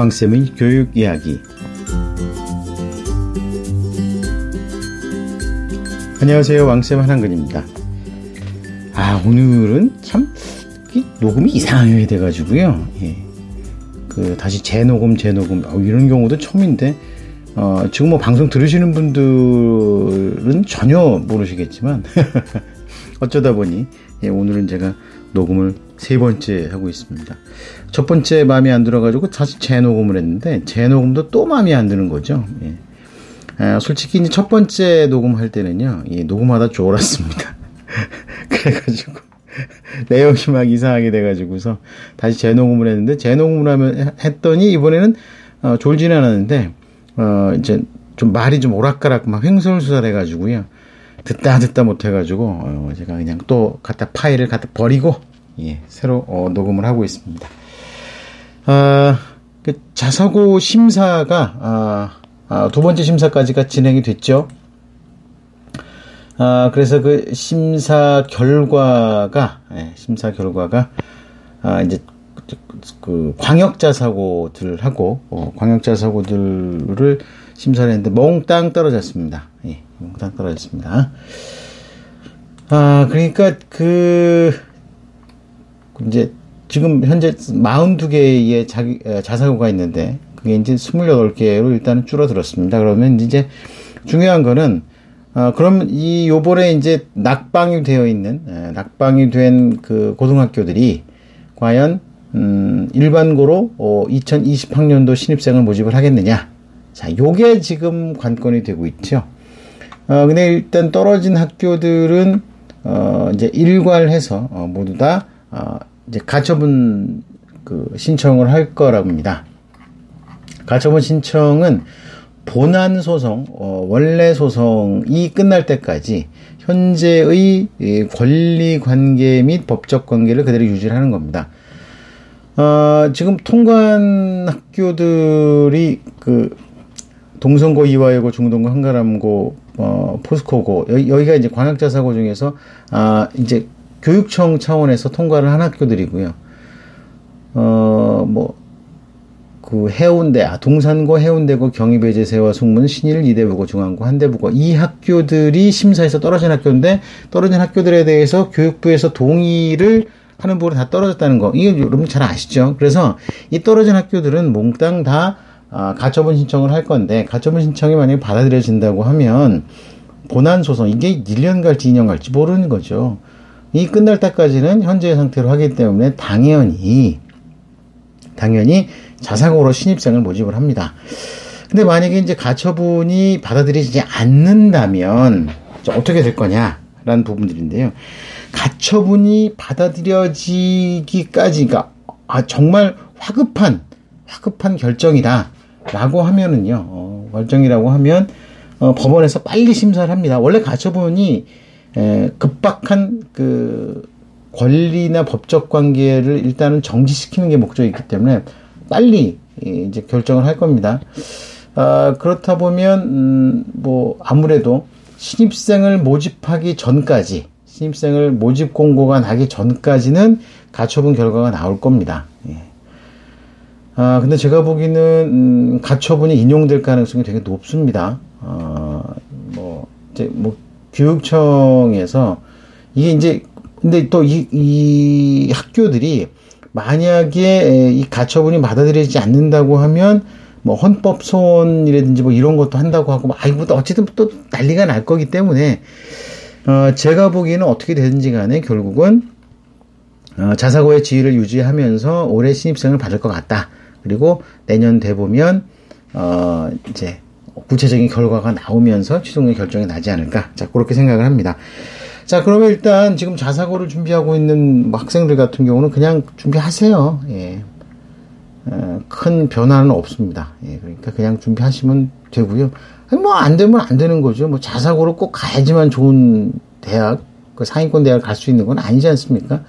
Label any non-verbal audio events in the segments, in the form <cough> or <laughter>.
왕쌤의 교육 이야기. 안녕하세요. 왕쌤 한한근입니다. 아, 오늘은 참, 녹음이 이상하게 돼가지고요. 예. 그, 다시 재녹음, 재녹음, 어, 이런 경우도 처음인데, 어, 지금 뭐 방송 들으시는 분들은 전혀 모르시겠지만, <laughs> 어쩌다 보니, 예, 오늘은 제가 녹음을 세 번째 하고 있습니다. 첫 번째 마음에 안 들어가지고 다시 재녹음을 했는데 재녹음도 또 마음에 안 드는 거죠. 예. 아, 솔직히 이제 첫 번째 녹음할 때는요, 예, 녹음하다 졸았습니다. <laughs> 그래가지고 <laughs> 내용이 막 이상하게 돼가지고서 다시 재녹음을 했는데 재녹음을 하면 했더니 이번에는 어, 졸지는 않았는데 어, 이제 좀 말이 좀 오락가락 막 횡설수설해가지고요. 듣다 듣다 못해가지고 어, 제가 그냥 또 갖다 파일을 갖다 버리고 예, 새로 어, 녹음을 하고 있습니다. 아, 그 자사고 심사가 아, 아, 두 번째 심사까지가 진행이 됐죠. 아, 그래서 그 심사 결과가 예, 심사 결과가 아, 이제 그 광역자 사고들을 하고 어, 광역자 사고들을 심사를 했는데 몽땅 떨어졌습니다. 예, 몽땅 떨어졌습니다. 아, 그러니까 그 이제 지금 현재 42개의 자기, 자사고가 있는데 그게 이제 28개로 일단은 줄어들었습니다. 그러면 이제 중요한 거는 어, 그럼 이 요번에 이제 낙방이 되어 있는 에, 낙방이 된 그 고등학교들이 과연 음, 일반고로 어, 2020학년도 신입생을 모집을 하겠느냐? 자, 요게 지금 관건이 되고 있죠. 어, 근데 일단 떨어진 학교들은 어, 이제 일괄해서 어, 모두 다 어, 이제 가처분 그 신청을 할 거랍니다. 가처분 신청은 본안 소송, 어, 원래 소송이 끝날 때까지 현재의 권리 관계 및 법적 관계를 그대로 유지하는 겁니다. 어, 지금 통관 학교들이 그 동성고, 이화여고, 중동고, 한가람고, 어, 포스코고 여기, 여기 가 이제 광역자 사고 중에서 아 이제 교육청 차원에서 통과를 한 학교들이고요. 어, 뭐, 그 해운대, 아, 동산고, 해운대고, 경희배제세와 숙문, 신일, 이대부고, 중앙고, 한대부고 이 학교들이 심사에서 떨어진 학교인데 떨어진 학교들에 대해서 교육부에서 동의를 하는 부분이 다 떨어졌다는 거. 이거 여러분 잘 아시죠? 그래서 이 떨어진 학교들은 몽땅 다 아, 가처분 신청을 할 건데 가처분 신청이 만약에 받아들여진다고 하면 본안 소송 이게 1년 갈지 2년 갈지 모르는 거죠. 이 끝날 때까지는 현재의 상태로 하기 때문에 당연히 당연히 자사고로 신입생을 모집을 합니다. 근데 만약에 이제 가처분이 받아들이지 않는다면 어떻게 될 거냐라는 부분들인데요. 가처분이 받아들여지기까지가 아 정말 화급한 화급한 결정이다 라고 하면은요. 어, 결정이라고 하면 어, 법원에서 빨리 심사를 합니다. 원래 가처분이 에, 급박한 그 권리나 법적 관계를 일단은 정지시키는 게 목적이기 때문에 빨리 이제 결정을 할 겁니다. 아, 그렇다 보면 음, 뭐 아무래도 신입생을 모집하기 전까지 신입생을 모집 공고가 나기 전까지는 가처분 결과가 나올 겁니다. 예. 아, 근데 제가 보기에는 음, 가처분이 인용될 가능성이 되게 높습니다. 아, 뭐 이제 뭐 교육청에서 이게 이제 근데 또이이 학교들이 만약에 이 가처분이 받아들여지지 않는다고 하면 뭐 헌법 소원이라든지 뭐 이런 것도 한다고 하고 아이고 어쨌든 또 난리가 날 거기 때문에 어 제가 보기에는 어떻게 되든지 간에 결국은 어 자사고의 지위를 유지하면서 올해 신입생을 받을 것 같다. 그리고 내년 돼 보면 어 이제 구체적인 결과가 나오면서 최종의 결정이 나지 않을까. 자, 그렇게 생각을 합니다. 자, 그러면 일단 지금 자사고를 준비하고 있는 학생들 같은 경우는 그냥 준비하세요. 예. 어, 큰 변화는 없습니다. 예, 그러니까 그냥 준비하시면 되고요. 뭐 안 되면 안 되는 거죠. 뭐 자사고를 꼭 가야지만 좋은 대학, 그 상위권 대학 갈 수 있는 건 아니지 않습니까?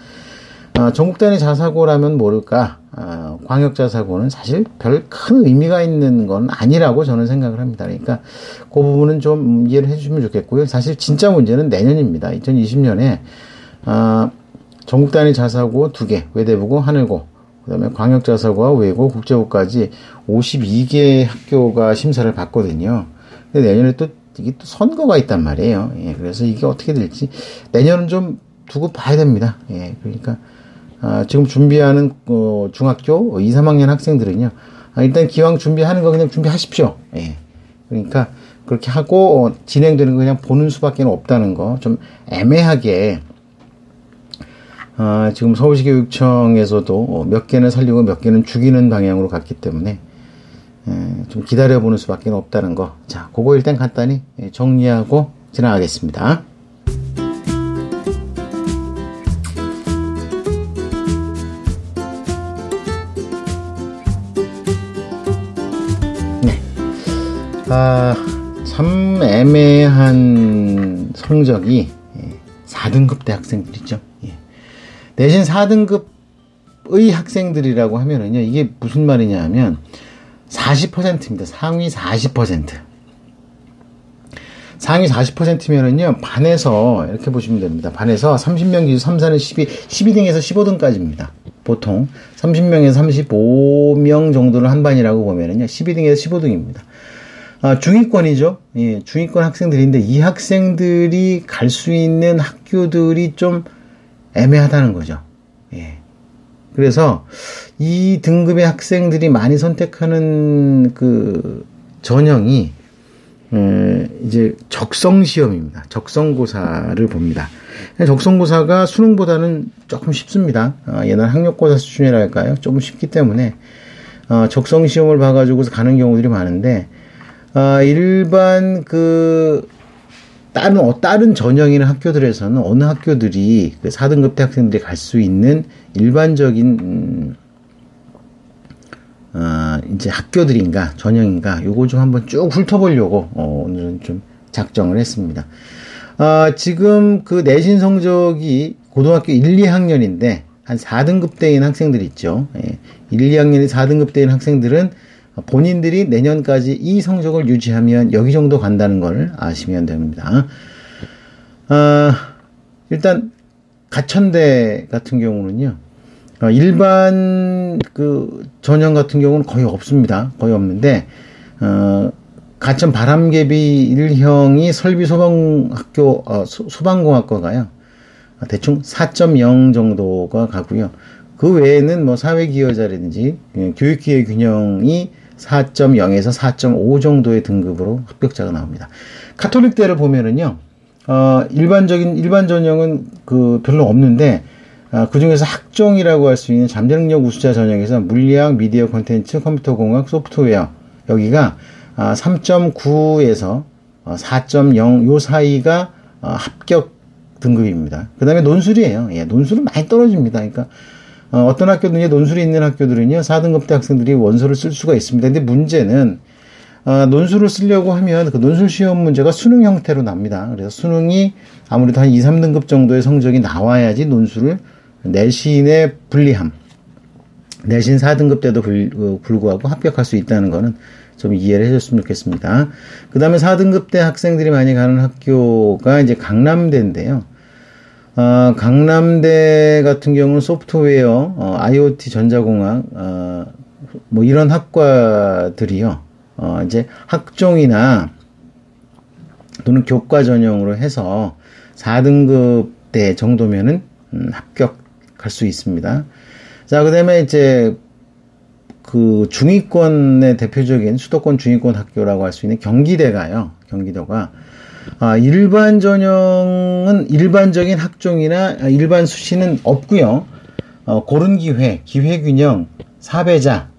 어, 전국 단위 자사고라면 모를까? 어, 광역자 사고는 사실 별 큰 의미가 있는 건 아니라고 저는 생각을 합니다. 그러니까 그 부분은 좀 이해를 해주시면 좋겠고요. 사실 진짜 문제는 내년입니다. 2020년에 어, 전국 단위 자사고 두 개, 외대부고, 하늘고 그다음에 광역자사고와 외고, 국제고까지 52개 학교가 심사를 받거든요. 근데 내년에 또 이게 또 선거가 있단 말이에요. 예, 그래서 이게 어떻게 될지 내년은 좀 두고 봐야 됩니다. 예, 그러니까 아, 지금 준비하는 어, 중학교 2, 3학년 학생들은요. 아, 일단 기왕 준비하는 거 그냥 준비하십시오. 예. 그러니까 그렇게 하고 어, 진행되는 거 그냥 보는 수밖에 없다는 거 좀 애매하게 아, 지금 서울시 교육청에서도 어, 몇 개는 살리고 몇 개는 죽이는 방향으로 갔기 때문에 예, 좀 기다려보는 수밖에 없다는 거. 자, 그거 일단 간단히 예, 정리하고 지나가겠습니다. 아, 참 애매한 성적이 4등급 대 학생들이죠. 예. 내신 4등급의 학생들이라고 하면은요, 이게 무슨 말이냐 하면, 40%입니다. 상위 40%. 상위 40%면은요, 반에서, 이렇게 보시면 됩니다. 반에서 30명 기준 3, 4는 12, 12등에서 15등까지입니다. 보통 30명에서 35명 정도를 한 반이라고 보면은요, 12등에서 15등입니다. 아, 중위권이죠. 예, 중위권 학생들인데 이 학생들이 갈 수 있는 학교들이 좀 애매하다는 거죠. 예. 그래서 이 등급의 학생들이 많이 선택하는 그 전형이 에, 이제 적성 시험입니다. 적성고사를 봅니다. 적성고사가 수능보다는 조금 쉽습니다. 아, 옛날 학력고사 수준이랄까요? 조금 쉽기 때문에 아, 적성 시험을 봐가지고 가는 경우들이 많은데 아, 일반 그 다른 어, 다른 전형이나 학교들에서는 어느 학교들이 그 4등급 대 학생들이 갈 수 있는 일반적인 음, 어, 이제 학교들인가 전형인가 요거 좀 한번 쭉 훑어보려고 어, 오늘은 좀 작정을 했습니다. 아, 지금 그 내신 성적이 고등학교 1, 2학년인데 한 4등급 대인 학생들 있죠. 예, 1, 2학년이 4등급 대인 학생들은 본인들이 내년까지 이 성적을 유지하면 여기 정도 간다는 걸 아시면 됩니다. 아, 일단 가천대 같은 경우는요. 어, 일반 그 전형 같은 경우는 거의 없습니다. 거의 없는데 어, 가천 바람개비 1형이 설비 소방학교 어, 소 방공학과가요. 대충 4.0 정도가 가고요. 그 외에는 뭐 사회기여자라든지 예, 교육기회 균형이 4.0에서 4.5 정도의 등급으로 합격자가 나옵니다. 카톨릭대를 보면은요, 어, 일반적인, 일반 전형은 그 별로 없는데, 어, 그 중에서 학종이라고 할 수 있는 잠재능력 우수자 전형에서 물리학, 미디어 콘텐츠, 컴퓨터 공학, 소프트웨어, 여기가 아, 3.9에서 4.0, 요 사이가 어, 합격 등급입니다. 그 다음에 논술이에요. 예, 논술은 많이 떨어집니다. 그러니까 어, 떤 학교든지 논술이 있는 학교들은요, 4등급대 학생들이 원서를 쓸 수가 있습니다. 근데 문제는, 어, 논술을 쓰려고 하면 그 논술 시험 문제가 수능 형태로 납니다. 그래서 수능이 아무래도 한 2, 3등급 정도의 성적이 나와야지 논술을 내신의 불리함, 내신 4등급 때도 어, 불구하고 합격할 수 있다는 거는 좀 이해를 해줬으면 좋겠습니다. 그 다음에 4등급 대 학생들이 많이 가는 학교가 이제 강남대인데요. 어, 강남대 같은 경우는 소프트웨어, 어, IoT 전자공학, 어, 뭐 이런 학과들이요. 어, 이제 학종이나 또는 교과 전형으로 해서 4등급 대 정도면은 음, 합격할 수 있습니다. 자, 그 다음에 이제 그 중위권의 대표적인 수도권 중위권 학교라고 할 수 있는 경기대가요. 경기도가 아, 일반 전형은 일반적인 학종이나 일반 수시는 없고요. 어, 고른 기회, 기회 균형, 사배자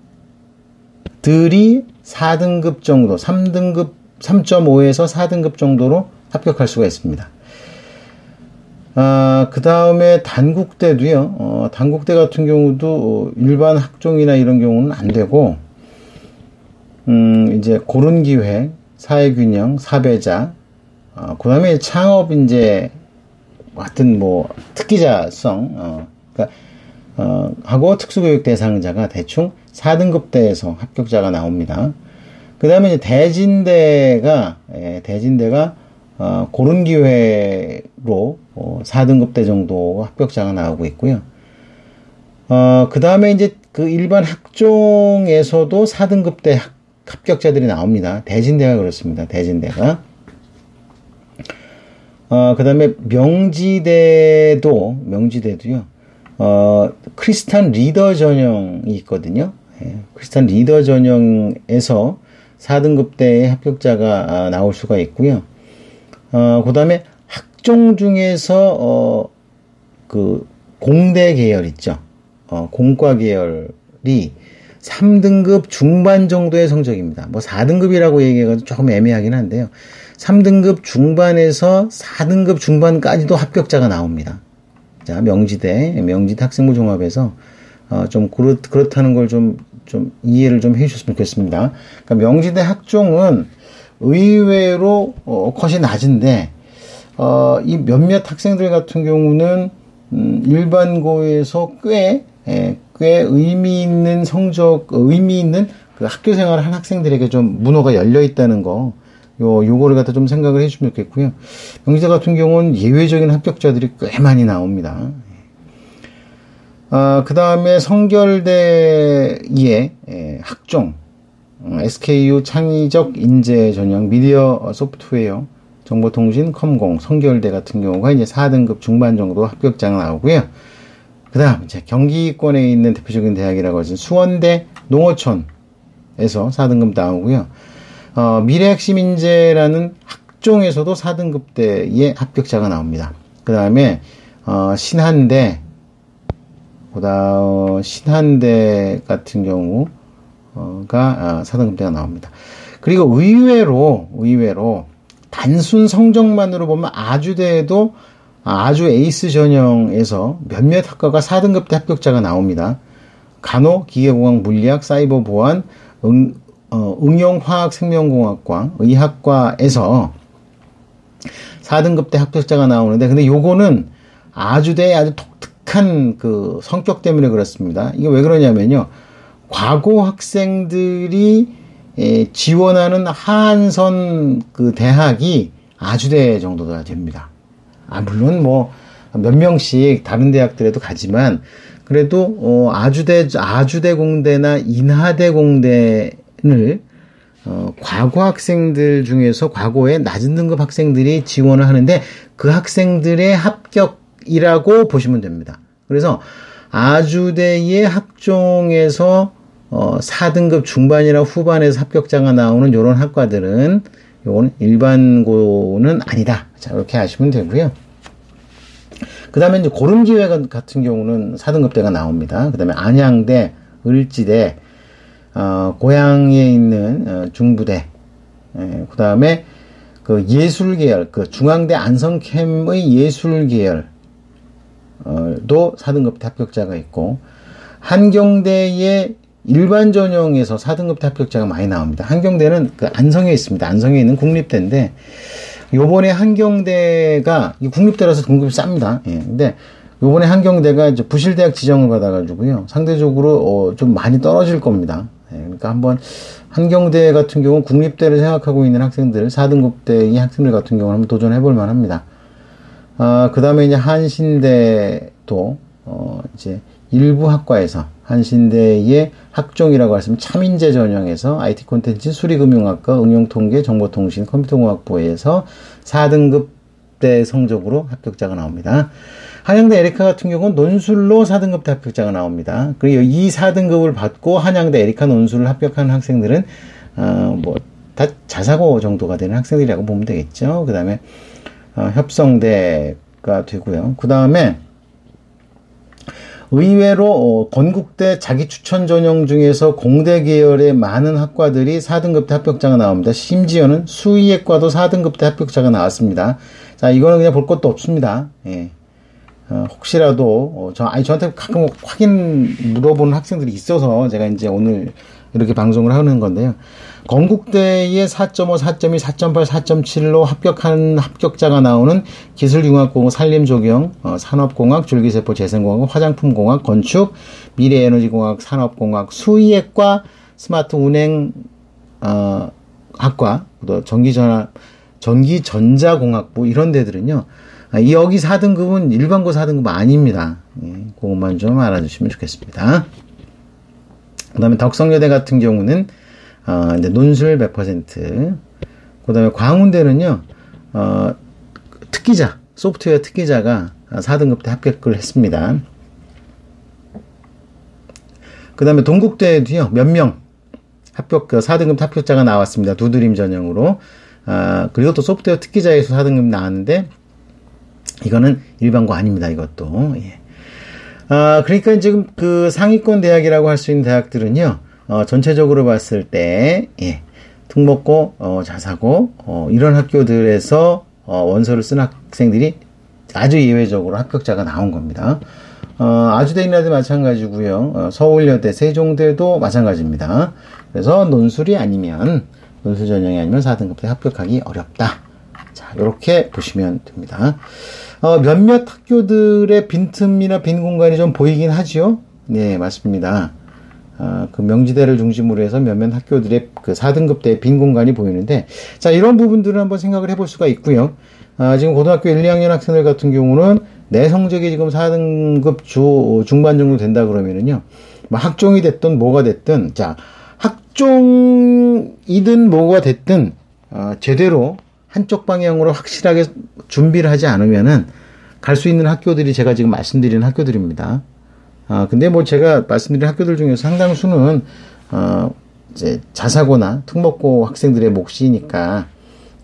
들이 4등급 정도, 3등급 3.5에서 4등급 정도로 합격할 수가 있습니다. 아, 그 다음에 단국대도요, 어, 단국대 같은 경우도 일반 학종이나 이런 경우는 안 되고, 음, 이제 고른 기회, 사회균형, 사배자, 어, 그 다음에 창업 이제 하여튼 뭐 특기자성 어, 그러니까 어, 하고 특수교육 대상자가 대충 4등급대에서 합격자가 나옵니다. 그 다음에 이제 대진대가 예, 대진대가 어, 고른 기회로 어, 4등급대 정도 합격자가 나오고 있고요. 어, 그 다음에 이제 그 일반 학종에서도 4등급대 합격자들이 나옵니다. 대진대가 그렇습니다. 대진대가. 어, 그 다음에 명지대도, 명지대도요, 어, 크리스탄 리더 전형이 있거든요. 예, 크리스탄 리더 전형에서 4등급 대의 합격자가 아, 나올 수가 있고요. 어, 그 다음에 학종 중에서, 어, 그, 공대 계열 있죠. 어, 공과 계열이 3등급 중반 정도의 성적입니다. 뭐 4등급이라고 얘기해가지고 조금 애매하긴 한데요. 3등급 중반에서 4등급 중반까지도 합격자가 나옵니다. 자, 명지대, 명지대 학생부 종합에서 어, 좀 그렇, 그렇다는 걸 좀, 좀 이해를 좀 해주셨으면 좋겠습니다. 그러니까 명지대 학종은 의외로 어, 컷이 낮은데, 어, 이 몇몇 학생들 같은 경우는 음, 일반고에서 꽤, 예, 꽤 의미 있는 성적, 의미 있는 그 학교 생활을 한 학생들에게 좀 문호가 열려 있다는 거, 요, 요거를 갖다 좀 생각을 해주면 좋겠고요. 명지대 같은 경우는 예외적인 합격자들이 꽤 많이 나옵니다. 아, 그 다음에 성결대의 예, 학종, 어, SKU 창의적 인재 전형 미디어 소프트웨어 정보통신 컴공 성결대 같은 경우가 이제 4등급 중반 정도 합격자가 나오고요. 그 다음 이제 경기권에 있는 대표적인 대학이라고 하죠. 수원대 농어촌에서 4등급 나오고요. 어, 미래핵심인재라는 학종에서도 4등급 대의 합격자가 나옵니다. 그 다음에 어, 신한대, 보다 어, 신한대 같은 경우가 아, 4등급대가 나옵니다. 그리고 의외로 의외로 단순 성적만으로 보면 아주대에도 아주 에이스 전형에서 몇몇 학과가 4등급대 합격자가 나옵니다. 간호, 기계공학, 물리학, 사이버 보안, 응, 어, 응용화학생명공학과, 의학과에서 4등급대 합격자가 나오는데, 근데 요거는 아주대 아주 독특한 그 성격 때문에 그렇습니다. 이게 왜 그러냐면요. 과거 학생들이 에, 지원하는 하한선 그 대학이 아주대 정도가 됩니다. 아, 물론 뭐, 몇 명씩 다른 대학들에도 가지만, 그래도, 어, 아주대, 아주대 공대나 인하대 공대 을 어, 과거 학생들 중에서 과거에 낮은 등급 학생들이 지원을 하는데 그 학생들의 합격이라고 보시면 됩니다. 그래서 아주대의 학종에서 어, 4등급 중반이나 후반에서 합격자가 나오는 이런 학과들은 요거는 일반고는 아니다. 자, 이렇게 하시면 되고요. 그 다음에 이제 고름 기회 같은 경우는 4등급대가 나옵니다. 그 다음에 안양대, 을지대, 어, 고향에 있는 어, 중부대, 예, 그 다음에 그 예술 계열, 그 중앙대 안성캠의 예술 계열 도 4등급 합격자가 있고 한경대의 일반 전형에서 4등급 합격자가 많이 나옵니다. 한경대는 그 안성에 있습니다. 안성에 있는 국립대인데 요번에 한경대가 국립대라서 등급이 쌉니다. 예. 근데 요번에 한경대가 이제 부실대학 지정을 받아가지고요. 상대적으로 어, 좀 많이 떨어질 겁니다. 예, 그러니까 한번 한경대 같은 경우 국립대를 생각하고 있는 학생들, 4등급대의 학생들 같은 경우는 한번 도전해 볼 만합니다. 아, 그 다음에 이제 한신대도, 어, 이제 일부 학과에서 한신대의 학종이라고 하시면 참인재 전형에서 IT 콘텐츠 수리금융학과 응용통계 정보통신 컴퓨터공학부에서 4등급 대 성적으로 합격자가 나옵니다. 한양대 에리카 같은 경우는 논술로 4등급 합격자가 나옵니다. 그리고 이 4등급을 받고 한양대 에리카 논술을 합격한 학생들은 어, 뭐 다 자사고 정도가 되는 학생들이라고 보면 되겠죠. 그 다음에 어, 협성대가 되고요. 그 다음에 의외로 어, 건국대 자기 추천 전형 중에서 공대 계열의 많은 학과들이 4등급 대 합격자가 나옵니다. 심지어는 수의학과도 4등급 대 합격자가 나왔습니다. 자, 이거는 그냥 볼 것도 없습니다. 예. 어, 혹시라도 어, 저 아니 저한테 가끔 확인 물어보는 학생들이 있어서 제가 이제 오늘 이렇게 방송을 하는 건데요. 건국대의 4.5, 4.2, 4.8, 4.7로 합격한 합격자가 나오는 기술융합공학, 산림조경, 어, 산업공학, 줄기세포 재생공학, 화장품공학, 건축, 미래에너지공학, 산업공학, 수의학과, 스마트 운행 어, 학과, 또 전기전화, 전기전자공학부 이런 데들은요. 아, 여기 4등급은 일반고 4등급 아닙니다. 예, 그것만 좀 알아주시면 좋겠습니다. 그 다음에 덕성여대 같은 경우는, 어, 이제 논술 100%. 그 다음에 광운대는요, 어, 특기자, 소프트웨어 특기자가 4등급 때 합격을 했습니다. 그 다음에 동국대에도요, 몇 명, 합격, 4등급 그 합격자가 나왔습니다. 두드림 전형으로. 아, 그리고 또 소프트웨어 특기자에서 4등급 나왔는데, 이거는 일반고 아닙니다, 이것도. 예. 아, 그러니까 지금 그 상위권 대학이라고 할 수 있는 대학들은요, 어, 전체적으로 봤을 때, 예, 특목고, 어, 자사고, 어, 이런 학교들에서 어, 원서를 쓴 학생들이 아주 예외적으로 합격자가 나온 겁니다. 어, 아주대인라도 마찬가지고요. 어, 서울여대, 세종대도 마찬가지입니다. 그래서 논술이 아니면 논술 전형이 아니면 4등급 때 합격하기 어렵다. 자, 이렇게 보시면 됩니다. 어, 몇몇 학교들의 빈틈이나 빈 공간이 좀 보이긴 하지요. 네, 맞습니다. 어, 그 명지대를 중심으로 해서 몇몇 학교들의 그 4등급 대 빈 공간이 보이는데, 자, 이런 부분들을 한번 생각을 해볼 수가 있고요. 아, 지금 고등학교 1, 2학년 학생들 같은 경우는 내 성적이 지금 4등급 주, 중반 정도 된다 그러면은요, 뭐 학종이 됐든 뭐가 됐든, 자, 학종이든 뭐가 됐든, 어, 제대로 한쪽 방향으로 확실하게 준비를 하지 않으면은 갈 수 있는 학교들이 제가 지금 말씀드리는 학교들입니다. 아, 근데 뭐 제가 말씀드린 학교들 중에서 상당수는, 어, 이제 자사고나 특목고 학생들의 몫이니까,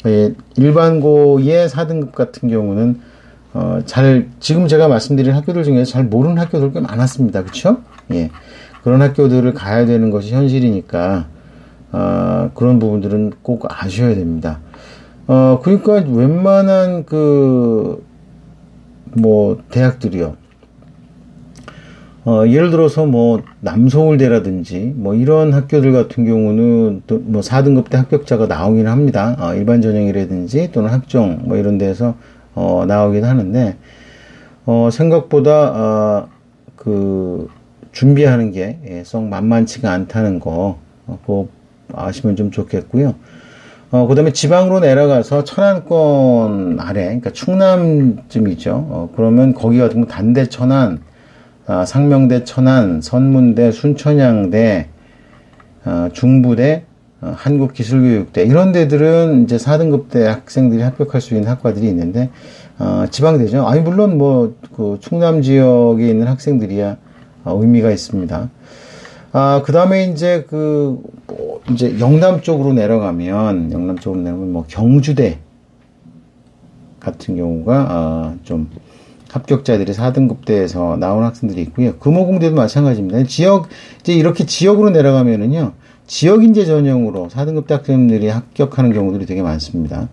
예, 일반고의 4등급 같은 경우는, 어, 잘, 지금 제가 말씀드린 학교들 중에서 잘 모르는 학교들 꽤 많았습니다. 그쵸? 예. 그런 학교들을 가야 되는 것이 현실이니까, 어, 그런 부분들은 꼭 아셔야 됩니다. 어, 그러니까 웬만한 그, 뭐, 대학들이요. 어, 예를 들어서 뭐, 남서울대라든지, 뭐, 이런 학교들 같은 경우는 또 뭐, 4등급 대 합격자가 나오긴 합니다. 어, 일반 전형이라든지 또는 학종, 뭐, 이런 데서, 어, 나오긴 하는데, 어, 생각보다, 어, 그, 준비하는 게, 예, 썩 만만치가 않다는 거, 어, 그거 아시면 좀 좋겠고요. 어, 그 다음에 지방으로 내려가서 천안권 아래, 그러니까 충남쯤이죠. 어, 그러면 거기 같은 경 단대 천안, 아, 상명대 천안, 선문대, 순천향대, 어, 중부대, 어, 한국기술교육대 이런 데들은 이제 4등급 대 학생들이 합격할 수 있는 학과들이 있는데 어, 지방대죠. 아니 물론 뭐 그 충남 지역에 있는 학생들이야 어, 의미가 있습니다. 아, 그 다음에 이제 그, 뭐, 이제 영남 쪽으로 내려가면, 영남 쪽으로 내려가면 뭐 경주대 같은 경우가, 아, 좀 합격자들이 4등급대에서 나온 학생들이 있고요. 금호공대도 마찬가지입니다. 지역, 이제 이렇게 지역으로 내려가면은요, 지역인재 전형으로 4등급대 학생들이 합격하는 경우들이 되게 많습니다.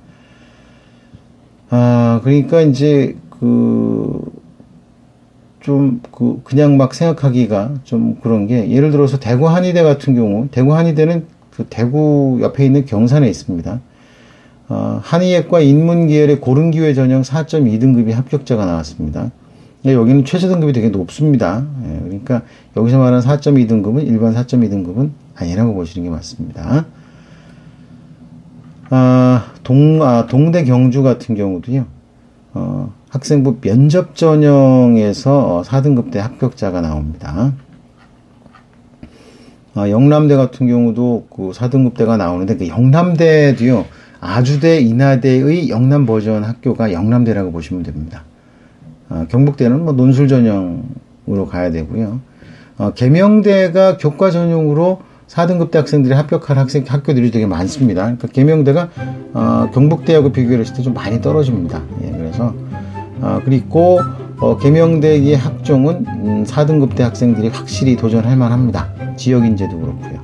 아, 그러니까 이제 그, 좀, 그, 그냥 막 생각하기가 좀 그런 게, 예를 들어서 대구 한의대 같은 경우, 대구 한의대는 그 대구 옆에 있는 경산에 있습니다. 어, 한의학과 인문계열의 고른기회 전형 4.2등급이 합격자가 나왔습니다. 여기는 최저 등급이 되게 높습니다. 예, 그러니까 여기서 말하는 4.2등급은 일반 4.2등급은 아니라고 보시는 게 맞습니다. 아, 동, 아, 동대 경주 같은 경우도요, 어, 학생부 면접 전형에서 4등급 대 합격자가 나옵니다. 어, 영남대 같은 경우도 그 4등급 대가 나오는데 그 영남대도요. 아주대, 인하대의 영남 버전 학교가 영남대라고 보시면 됩니다. 어, 경북대는 뭐 논술 전형으로 가야 되고요. 어, 계명대가 교과 전형으로 4등급 대 학생들이 합격할 학생 학교들이 되게 많습니다. 그러니까 계명대가 어, 경북대하고 비교했을 때 좀 많이 떨어집니다. 예, 그래서 어, 그리고 어, 개명대의 학종은 음, 4등급 대 학생들이 확실히 도전할 만합니다. 지역 인재도 그렇고요.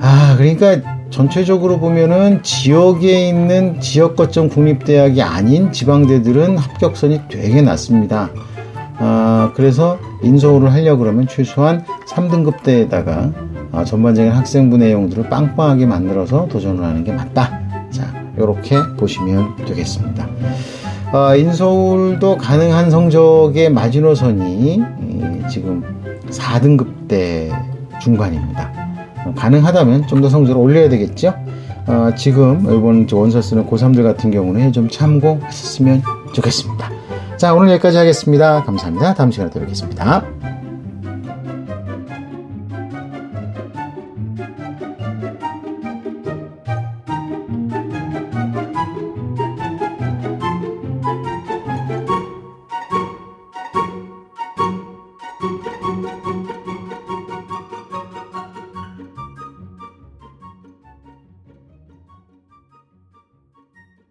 아, 그러니까 전체적으로 보면은 지역에 있는 지역 거점 국립대학이 아닌 지방대들은 합격선이 되게 낮습니다. 아, 그래서 인서울을 하려 그러면 최소한 3등급대에다가 아, 전반적인 학생부 내용들을 빵빵하게 만들어서 도전을 하는 게 맞다. 자, 이렇게 보시면 되겠습니다. 어, 인서울도 가능한 성적의 마지노선이 지금 4등급대 중반입니다. 어, 가능하다면 좀 더 성적을 올려야 되겠죠? 어, 지금 이번 원서 쓰는 고3들 같은 경우는 좀 참고하셨으면 좋겠습니다. 자, 오늘 여기까지 하겠습니다. 감사합니다. 다음 시간에 또 뵙겠습니다.